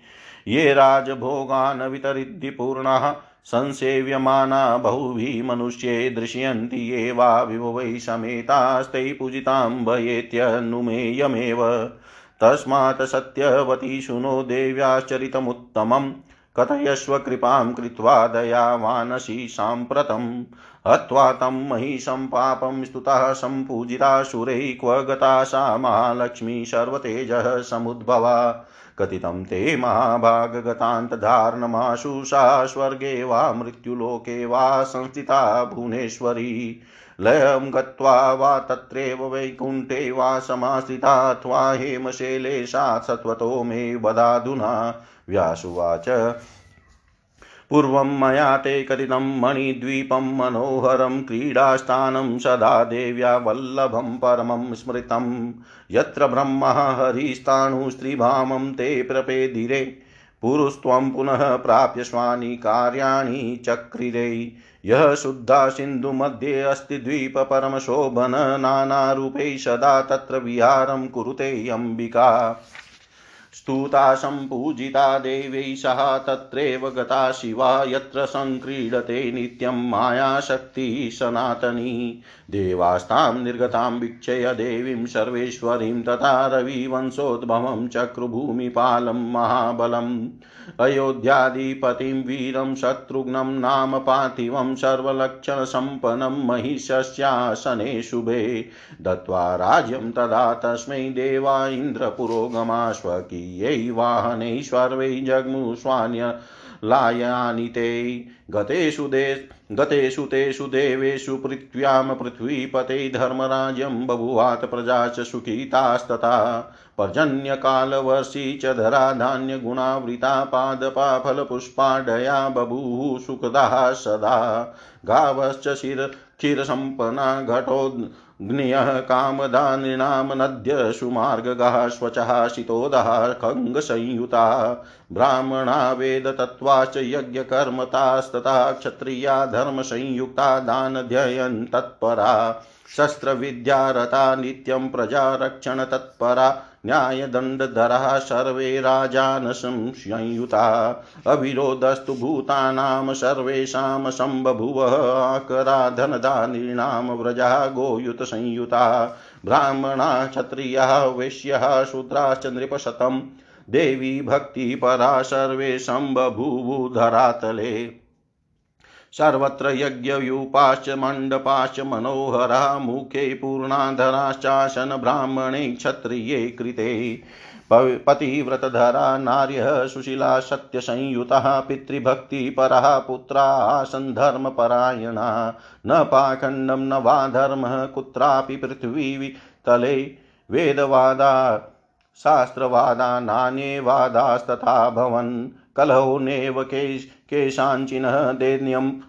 ये राजभोगान् वितरिद्धि पूर्णः संसेव्यमाना बहुभिः मनुष्ये दृश्यन्ति ये वा विभवै समेतास्तै पूजितां भयेत्यनुमेयमेव तस्मात् सत्यवती शुनो देव्याश्चरितमुत्तमम् कथयस्व कृपां कृत्वा दयावानसि साम्प्रतम्। हत्वा तं महिषं पापं स्तुतः सम्पूजिता सुरैः क्व गता सा महालक्ष्मी सर्वतेजः समुद्भवा। कथितं ते महाभागगतान्तधारणमाशु सा स्वर्गे वा मृत्युलोके वा संस्थिता भुवनेश्वरी। लयं गत्वा वा तत्रैव वैकुण्ठे वा समाश्रिता अथवा हेमशैले सा सत्वतो मे वदाधुना। व्यासुवाच पूर्वं मया ते कथितं मणिद्वीपं मनोहरं क्रीडास्थानं सदा देव्या वल्लभं परमं स्मृतं। यत्र ब्रह्मः हरिस्ताणुस्त्रिभामं ते प्रपेदिरे, पुरुस्त्वं पुनः प्राप्य स्वानि कार्याणि चक्रिरे। यः शुद्धा सिन्धुमध्ये अस्ति द्वीप परमशोभन नानारूपैः सदा तत्र विहारं कुरुते, अम्बिका। स्तुता सम्पूजिता देवै सह तत्रैव गता शिवा यत्र सङ्क्रीडते नित्यं मायाशक्तिः सनातनी। देवास्तां निर्गतां वीक्षय देवीं सर्वेश्वरीं तथा रविवंशोद्भवं चक्रुभूमिपालं महाबलम्। अयोध्याधिपतिं वीरं शत्रुघ्नं नाम पार्थिवं सर्वलक्षणसम्पन्नं महिषस्यासने शुभे। दत्त्वा राज्यं तदा तस्मै देवा इन्द्रपुरोगमाश्वकीयै वाहनैः सर्वै जग्मुष्वान्य लायानि ते। गतेषु दे गतेषु तेषु देवेषु पृथ्व्यां पृथ्वीपते धर्मराज्यं बभुवात् प्रजा च सुखितास्तथा। पर्जन्यकालवर्षी च धरा धान्यगुणावृता पादपा फलपुष्पाढया बभूः सुखदाः सदा। गावश्च शिर क्षीरसम्पन्ना घटोऽग्न्यः कामदानिनां नद्य सुमार्गगः स्वचः शितोदः ब्राह्मणा वेदतत्त्वाश्च यज्ञकर्मतास्तथा क्षत्रिया धर्मसंयुक्ता दानध्ययन् तत्परा, शस्त्रविद्यारता नित्यं प्रजारक्षणतत्परा, न्यायदण्डधरः सर्वे राजान संयुता अविरोधस्तु भूतानां सर्वेषां सम्बभुवः आकरा धनधानीनां व्रजा गोयुतसंयुता। ब्राह्मणा क्षत्रियः वैश्यः शूद्राश्च नृपशतं देवी भक्तिपरा सर्वे सम्बभूवुधरातले सर्वत्र यज्ञव्यूपाश्च मण्डपाश्च मनोहरा, मुखे पूर्णाधराश्चासन ब्राह्मणे क्षत्रिये कृते। पतिव्रतधरा, नार्यः, सुशीला, सत्यसंयुतः पितृभक्तिपरः पुत्रा आसन् धर्मपरायणा न पाखण्डं, न वा धर्मः कुत्रापि पृथ्वी तले। वेदवादा शास्त्रवादा नान्ये भवन्। कलहो नैव केश केषाञ्चिनः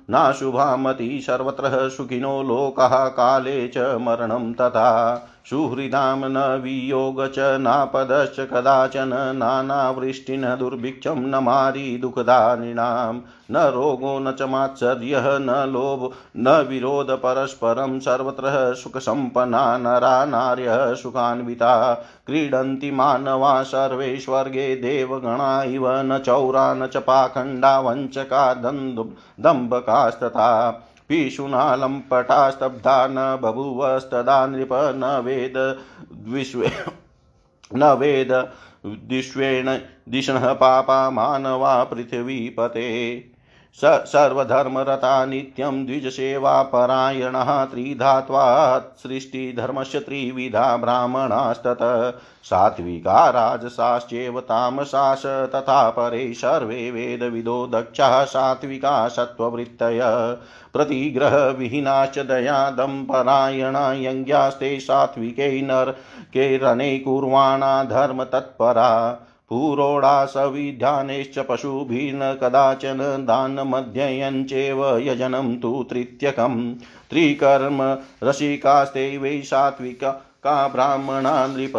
नाशुभामति सर्वत्र सुखिनो लोकः काले च मरणं तथा। सुहृदां न वियोग च नापदश्च कदाचन नानावृष्टिन दुर्भिक्षं न मारी दुःखदानिनां न रोगो न च मात्सर्यः, न लोभ, न विरोध परस्परं सर्वत्र सुखसम्पन्ना नरा नार्यः सुखान्विता। क्रीडन्ति मानवा सर्वे स्वर्गे देवगणा इव, न चौरा, न च पाखण्डा, वञ्चका दम्बकास्तथा पीशुना पटास्तब्धा न बभूवस्तदा नृप न वेद विश्वे न वेद विश्वेण दिशणः पापा मानवा पृथिवीपते। सर्वधर्मरता नित्यं द्विजसेवापरायणः त्रिधात्वात् सृष्टिधर्मस्य त्रिविधा ब्राह्मणास्तत। सात्विका राजसाश्चैव तामसाश तथा परे सर्वे वेदविदो दक्षाः सात्विका सत्त्ववृत्तय। प्रतिग्रहविहीनाश्च दयादम्परायणा यज्ञास्ते सात्विकै नरके रणे कुर्वाणा धर्मतत्परा पुरोडासविधानेश्च पशुभिर्न कदाचन दानमध्ययञ्चेव यजनं तु तृत्यकं त्रिकर्म रसिकास्ते वै सात्विका का ब्राह्मणा नृप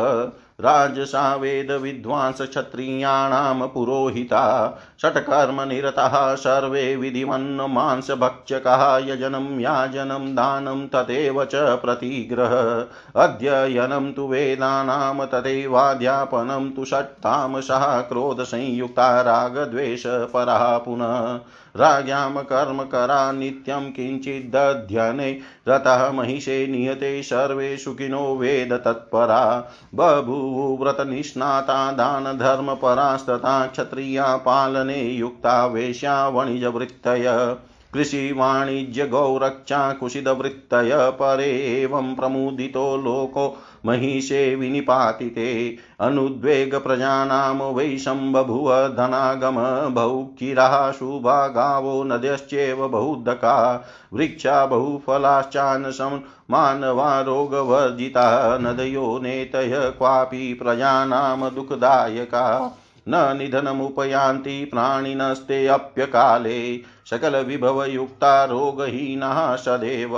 राजसा वेदविद्वांसक्षत्रियाणां पुरोहिता षट्कर्मनिरताः सर्वे विधिमन्नमांसभक्षकाः यजनं याजनं दानं तथैव च प्रतिग्रह। अध्ययनं तु वेदानां तथैवाध्यापनं तु षट्तामसः, क्रोधसंयुक्ता, रागद्वेषपरः पुनः। राज्ञां कर्मकरा नित्यं किञ्चिदध्यने। रतः महिषे नियते सर्वे सुखिनो वेद तत्परा। बभूव्रतनिष्णाता दानधर्मपरास्तथा क्षत्रिया पालने युक्ता वेश्या वणिजवृत्तय कृषिवाणिज्यगौरक्षा कुशिदवृत्तय परे एवं प्रमुदितो लोको महिषे विनिपातिते अनुद्वेगप्रजानां वै सम्बभुव धनागम बहुकिराः शुभा गावो नद्यश्चैव बहुदका वृक्षा बहुफलाश्चान् मानवा रोगवर्जिता नदयो नेतय क्वापि प्रजानां दुःखदायका। न निधनमुपयान्ति प्राणिनस्ते अप्यकाले सकलविभवयुक्ता रोगहीनाः सदैव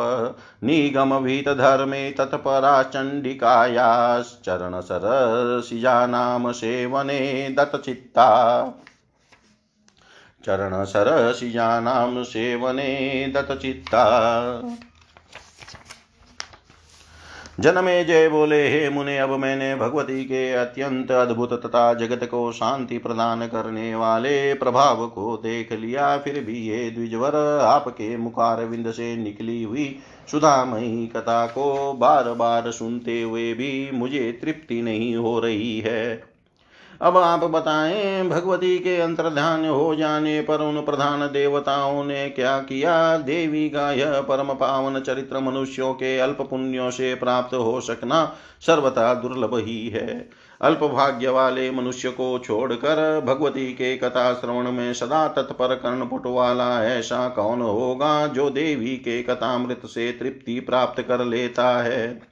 निगमभीतधर्मे तत्परा चण्डिकायाश्चरणसरसिजानां सेवने दत्तचित्ता। चरणसरसिजानां सेवने दत्तचित्ता। जनमे जय बोले, हे मुने, अब मैंने भगवती के अत्यंत अद्भुत तथा जगत को शांति प्रदान करने वाले प्रभाव को देख लिया, फिर भी ये द्विजवर आपके मुखार विंद से निकली हुई सुधामयी कथा को बार बार सुनते हुए भी मुझे तृप्ति नहीं हो रही है। अब आप बताएँ, भगवती के अंतर्ध्यान हो जाने पर उन प्रधान देवताओं ने क्या किया? देवी का यह परम पावन चरित्र मनुष्यों के अल्प पुण्यों से प्राप्त हो सकना सर्वथा दुर्लभ ही है। अल्प भाग्य वाले मनुष्य को छोड़कर भगवती के कथा श्रवण में सदा तत्पर कर्णपुट वाला ऐसा कौन होगा जो देवी के कथामृत से तृप्ति प्राप्त कर लेता है?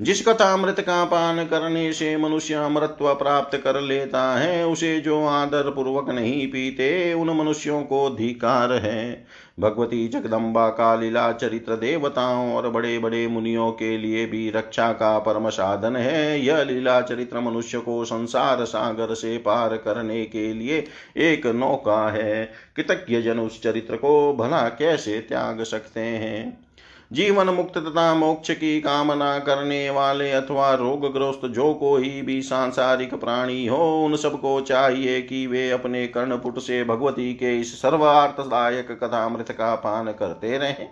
जिस कथामृत का पान करने से मनुष्य अमृत्व प्राप्त कर लेता है, उसे जो आदर पूर्वक नहीं पीते, उन मनुष्यों को धिकार है। भगवती जगदम्बा का लीला चरित्र देवताओं और बड़े बड़े मुनियों के लिए भी रक्षा का परम साधन है। यह लीला चरित्र मनुष्य को संसार सागर से पार करने के लिए एक नौका है। कृतज्ञ जन उस चरित्र को भला कैसे त्याग सकते हैं? जीवन मुक्त तथा मोक्ष की कामना करने वाले अथवा रोगग्रस्त जो कोई भी सांसारिक प्राणी हो, उन सबको चाहिए कि वे अपने कर्णपुट से भगवती के इस सर्वार्थदायक कथामृत का पान करते रहें।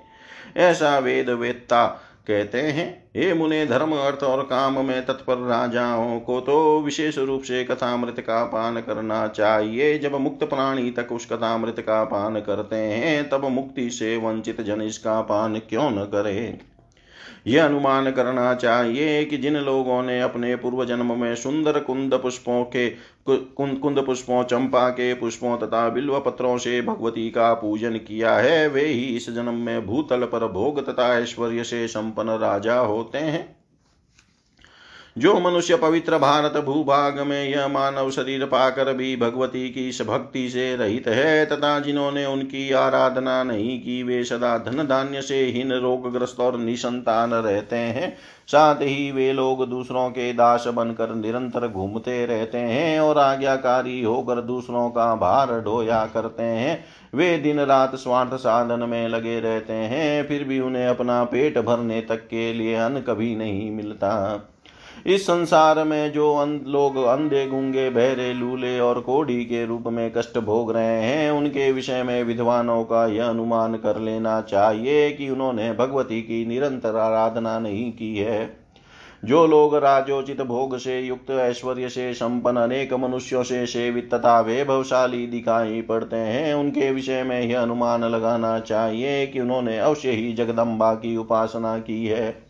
ऐसा वेद वेत्ता कहते हैं, हे मुने धर्म, अर्थ और काम में तत्पर राजाओं को तो विशेष रूप से कथामृत का पान करना चाहिए। जब मुक्त प्राणी तक उस कथामृत का पान करते हैं, तब मुक्ति से वंचित जन इसका पान क्यों न करे? यह अनुमान करना चाहिए कि जिन लोगों ने अपने पूर्व जन्म में सुंदर कुंद पुष्पों के कुंद पुष्पों चंपा के पुष्पों तथा बिल्व पत्रों से भगवती का पूजन किया है, वे ही इस जन्म में भूतल पर भोग तथा ऐश्वर्य से संपन्न राजा होते हैं। जो मनुष्य पवित्र भारत भूभाग में यह मानव शरीर पाकर भी भगवती की भक्ति से रहित है, तथा जिन्होंने उनकी आराधना नहीं की, वे सदा धन धान्य से हीन रोगग्रस्त और निसंतान रहते हैं। साथ ही वे लोग दूसरों के दास बनकर निरंतर घूमते रहते हैं और आज्ञाकारी होकर दूसरों का भार ढोया करते हैं। वे दिन रात स्वार्थ साधन में लगे रहते हैं, फिर भी उन्हें अपना पेट भरने तक के लिए अन्न कभी नहीं मिलता। इस संसार में जो लोग अंधे, गुंगे, बहरे, लूले और कोढ़ी के रूप में कष्ट भोग रहे हैं, उनके विषय में विद्वानों का यह अनुमान कर लेना चाहिए कि उन्होंने भगवती की निरंतर आराधना नहीं की है। जो लोग राजोचित भोग से युक्त, ऐश्वर्य से संपन्न, अनेक मनुष्यों से सेवित तथा वैभवशाली दिखाई पड़ते हैं, उनके विषय में यह अनुमान लगाना चाहिए कि उन्होंने अवश्य ही जगदम्बा की उपासना की है।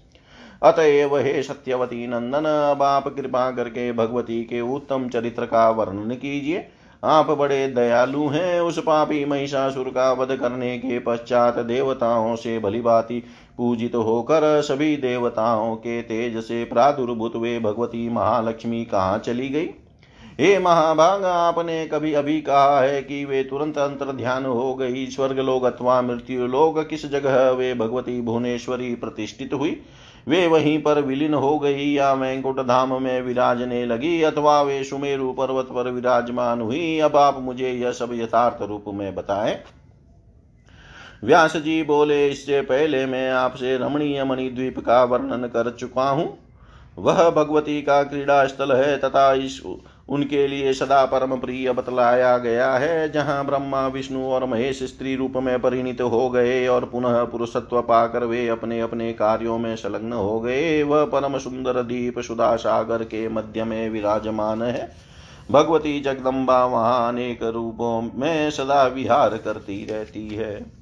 अतएव हे सत्यवती नंदन अब आप कृपा करके भगवती के उत्तम चरित्र का वर्णन कीजिए। आप बड़े दयालु हैं, उस पापी महिषासुर का वध करने के पश्चात देवताओं से भलीभांति पूजित तो होकर सभी देवताओं के तेज से प्रादुर्भूत वे भगवती महालक्ष्मी कहाँ चली गई? हे महाभाग, आपने कभी अभी कहा है कि वे तुरंत अंतर ध्यान हो गई? स्वर्ग लोग अथवा मृत्यु लोग किस जगह वे भगवती भुवनेश्वरी प्रतिष्ठित हुई? वे वहीं पर विलीन हो गई। या वैंकुट धाम में विराजने लगी, अथवा वे सुमेरु पर्वत पर विराजमान हुई। अब आप मुझे यह सब यथार्थ रूप में बताएँ। व्यास जी बोले, इससे पहले मैं आपसे रमणीय मणिद्वीप का वर्णन कर चुका हूँ। वह भगवती का क्रीड़ा स्थल है तथा इस उनके लिए सदा परम प्रिय बतलाया गया है, जहाँ ब्रह्मा, विष्णु और महेश स्त्री रूप में परिणित हो गए और पुनः पुरुषत्व पाकर वे अपने अपने कार्यों में संलग्न हो गए। वह परम सुंदर दीप सुधा सागर के मध्य में विराजमान है। भगवती जगदम्बा वहाँ अनेक रूपों में सदा विहार करती रहती है।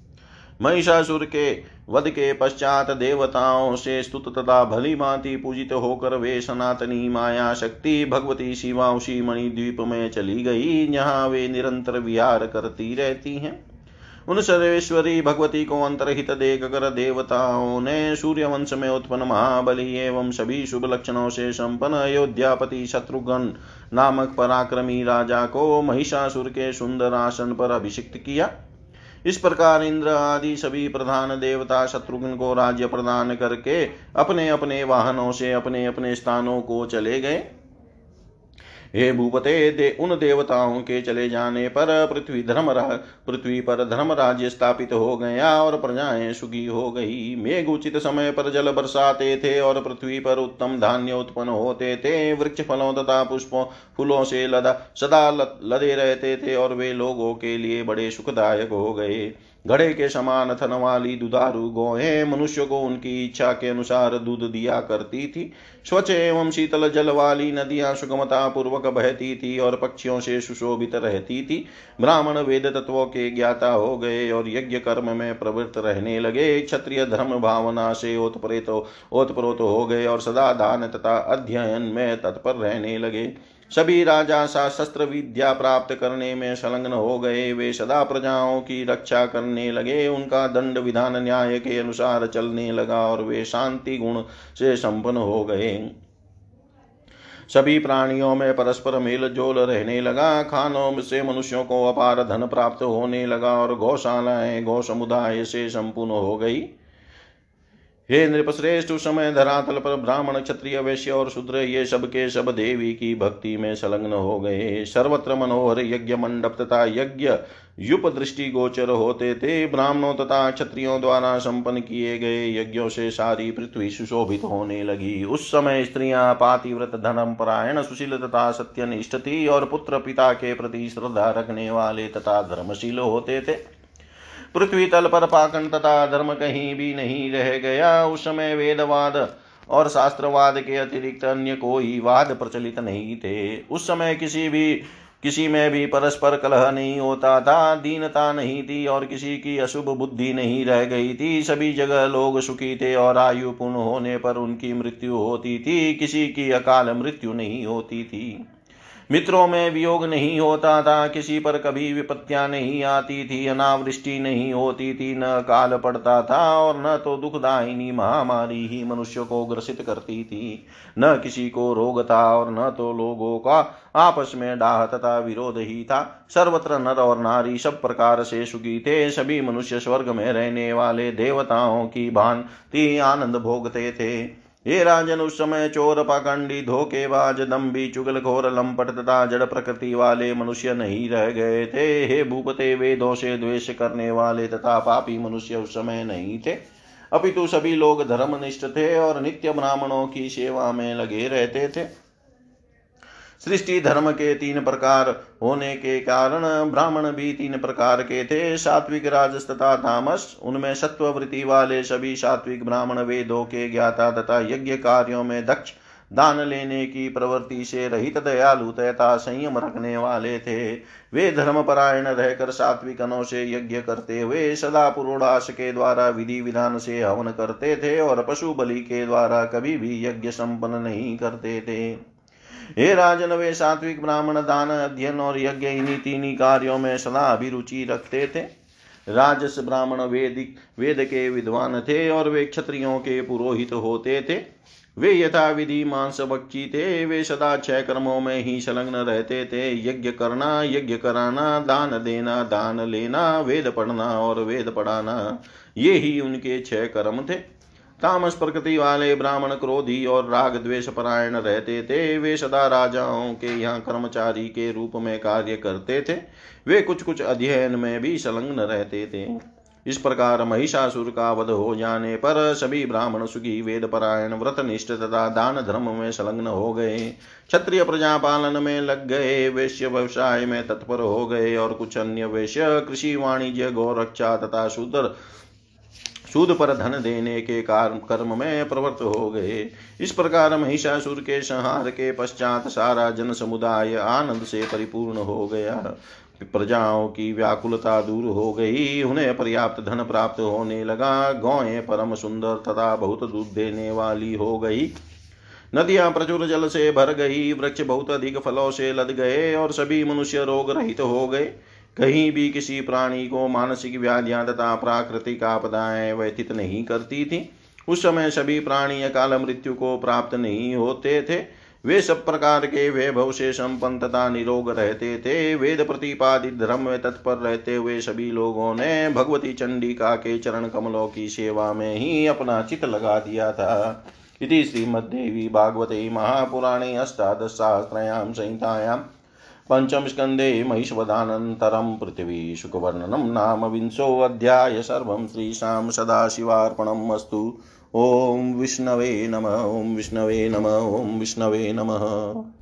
महिषासुर के वध के पश्चात देवताओं से स्तुत तथा भली भांति पूजित होकर वे सनातनी माया शक्ति भगवती शिवा उसी मणिद्वीप में चली गई, जहाँ वे निरंतर विहार करती रहती हैं। उन सर्वेश्वरी भगवती को अंतरहित देख कर देवताओं ने सूर्य वंश में उत्पन्न महाबली एवं सभी शुभ लक्षणों से संपन्न अयोध्यापति शत्रुघ्न नामक पराक्रमी राजा को महिषासुर के सुंदर आसन पर अभिषिक्त किया। इस प्रकार इंद्र आदि सभी प्रधान देवता शत्रुघ्न को राज्य प्रदान करके अपने अपने वाहनों से अपने अपने स्थानों को चले गए। हे भूपते, दे उन देवताओं के चले जाने पर पृथ्वी धर्म पृथ्वी पर धर्म राज्य स्थापित हो गया और प्रजाएँ सुखी हो गई। मेघ उचित समय पर जल बरसाते थे और पृथ्वी पर उत्तम धान्य उत्पन्न होते थे। वृक्ष फलों तथा पुष्पों, फूलों से लदा, सदा लदे रहते थे और वे लोगों के लिए बड़े सुखदायक हो गए। घड़े के समान थन वाली दुधारू गोहे, मनुष्य को उनकी इच्छा के अनुसार दूध दिया करती थी। स्वच्छ एवं शीतल जल वाली नदियाँ सुगमता पूर्वक बहती थी और पक्षियों से सुशोभित रहती थी। ब्राह्मण वेद तत्वों के ज्ञाता हो गए और यज्ञ कर्म में प्रवृत्त रहने लगे। क्षत्रिय धर्म भावना से ओतप्रेत ओतप्रोत हो गए और सदा दान तथा अध्ययन में तत्पर रहने लगे। सभी राजा शस्त्र विद्या प्राप्त करने में संलग्न हो गए। वे सदा प्रजाओं की रक्षा करने लगे। उनका दंड विधान न्याय के अनुसार चलने लगा और वे शांति गुण से संपन्न हो गए। सभी प्राणियों में परस्पर मेल जोल रहने लगा। खानों से मनुष्यों को अपार धन प्राप्त होने लगा और गौशालाएँ, गौ समुदाय से संपूर्ण हो गई। हे नृपश्रेष्ठ उस समय धरातल पर ब्राह्मण क्षत्रिय वैश्य और शूद्र, ये सब के सब देवी की भक्ति में संलग्न हो गए। सर्वत्र मनोहर यज्ञ मंडप तथा यज्ञ युप दृष्टि गोचर होते थे। ब्राह्मणों तथा क्षत्रियों द्वारा संपन्न किए गए यज्ञों से सारी पृथ्वी सुशोभित होने लगी। उस समय स्त्रियाँ पातिव्रत धर्म, परायण, सुशील तथा सत्यनिष्ठ थी और पुत्र पिता के प्रति श्रद्धा रखने वाले तथा धर्मशील होते थे। पृथ्वी तल पर पाखंड तथा धर्म कहीं भी नहीं रह गया। उस समय वेदवाद और शास्त्रवाद के अतिरिक्त अन्य कोई वाद प्रचलित नहीं थे। उस समय किसी भी, किसी में भी परस्पर कलह नहीं होता था, दीनता नहीं थी और किसी की अशुभ बुद्धि नहीं रह गई थी। सभी जगह लोग सुखी थे और आयु पूर्ण होने पर उनकी मृत्यु होती थी। किसी की अकाल मृत्यु नहीं होती थी। मित्रों में वियोग नहीं होता था, किसी पर कभी विपत्तियाँ नहीं आती थी, अनावृष्टि नहीं होती थी, न काल पड़ता था और न तो दुखदायिनी महामारी ही मनुष्य को ग्रसित करती थी। न किसी को रोग था और न तो लोगों का आपस में डाह तथा विरोध ही था। सर्वत्र नर और नारी सब प्रकार से सुखी थे, सभी मनुष्य स्वर्ग में रहने वाले देवताओं की भांति आनंद भोगते थे। हे राजन उस समय चोर पाखंडी धोखेबाज दम्भी चुगलखोर, लंपट तथा जड़ प्रकृति वाले मनुष्य नहीं रह गए थे। हे भूपते, वेदों से द्वेष करने वाले तथा पापी मनुष्य उस समय नहीं थे। अपितु सभी लोग धर्मनिष्ठ थे और नित्य ब्राह्मणों की सेवा में लगे रहते थे। सृष्टि धर्म के तीन प्रकार होने के कारण ब्राह्मण भी तीन प्रकार के थे। सात्विक, राजस तथा तामस उनमें सत्ववृत्ति वाले सभी सात्विक, ब्राह्मण वेदों के ज्ञाता तथा यज्ञ कार्यों में दक्ष, दान लेने की प्रवृत्ति से रहित दयालु तथा संयम रखने वाले थे। वे धर्म परायण रहकर सात्विक अनों से यज्ञ करते हुए सदा पुरोडास के द्वारा विधि विधान से हवन करते थे और पशु बलि के द्वारा कभी भी यज्ञ संपन्न नहीं करते थे। हे राजन वे सात्विक ब्राह्मण दान अध्ययन और यज्ञ इन्हीं तीन कार्यों में सदा अभिरुचि रखते थे। राजस ब्राह्मण वेदिक, वेद के विद्वान थे और वे क्षत्रियों के पुरोहित होते थे। वे यथा विधि मांस बक्षी थे, वे सदा छह कर्मों में ही संलग्न रहते थे। यज्ञ करना, यज्ञ कराना, दान देना, दान लेना, वेद पढ़ना और वेद पढ़ाना, ये ही उनके छह कर्म थे। तामस प्रकृति वाले ब्राह्मण क्रोधी और राग द्वेष परायण रहते थे। वे सदा राजाओं के यहाँ कर्मचारी के रूप में कार्य करते थे। वे कुछ कुछ अध्ययन में भी संलग्न रहते थे। इस प्रकार महिषासुर का वध हो जाने पर सभी ब्राह्मण सुखी, वेद परायण, व्रत निष्ठ तथा दान धर्म में संलग्न हो गए। क्षत्रिय प्रजा पालन में लग गए, वैश्य व्यवसाय में तत्पर हो गए और कुछ अन्य वैश्य, कृषि, वाणिज्य गौरक्षा तथा शूद्र सूद पर धन देने के कारण कर्म में प्रवृत्त हो गए। इस प्रकार महिषासुर के संहार के पश्चात सारा जन समुदाय आनंद से परिपूर्ण हो गया। प्रजाओं की व्याकुलता दूर हो गई। उन्हें पर्याप्त धन प्राप्त होने लगा। गौएँ परम सुंदर तथा बहुत दूध देने वाली हो गई। नदियाँ प्रचुर जल से भर गई। वृक्ष बहुत अधिक फलों से लद गए और सभी मनुष्य रोग रहित हो गए। कहीं भी किसी प्राणी को मानसिक व्याधियाँ तथा प्राकृतिक आपदाएँ व्यतीत नहीं करती थी। उस समय सभी प्राणी अकाल मृत्यु को प्राप्त नहीं होते थे। वे सब प्रकार के वैभव से संपन्न तथा निरोग रहते थे। वेद प्रतिपादित धर्म में तत्पर रहते हुए सभी लोगों ने भगवती चंडिका के चरण कमलों की सेवा में ही अपना चित लगा दिया था। इति श्रीमद्देवी भागवते महापुराणे अष्टादशसहस्रयां संहितायां पञ्चमस्कन्धे महिष्वदानन्तरं पृथिवी शुकवर्णनं नाम विंशोऽध्याय सर्वं श्रीशां सदाशिवार्पणम् अस्तु। ॐ विष्णवे नम, ॐ विष्णवे नम, ॐ विष्णवे नमः।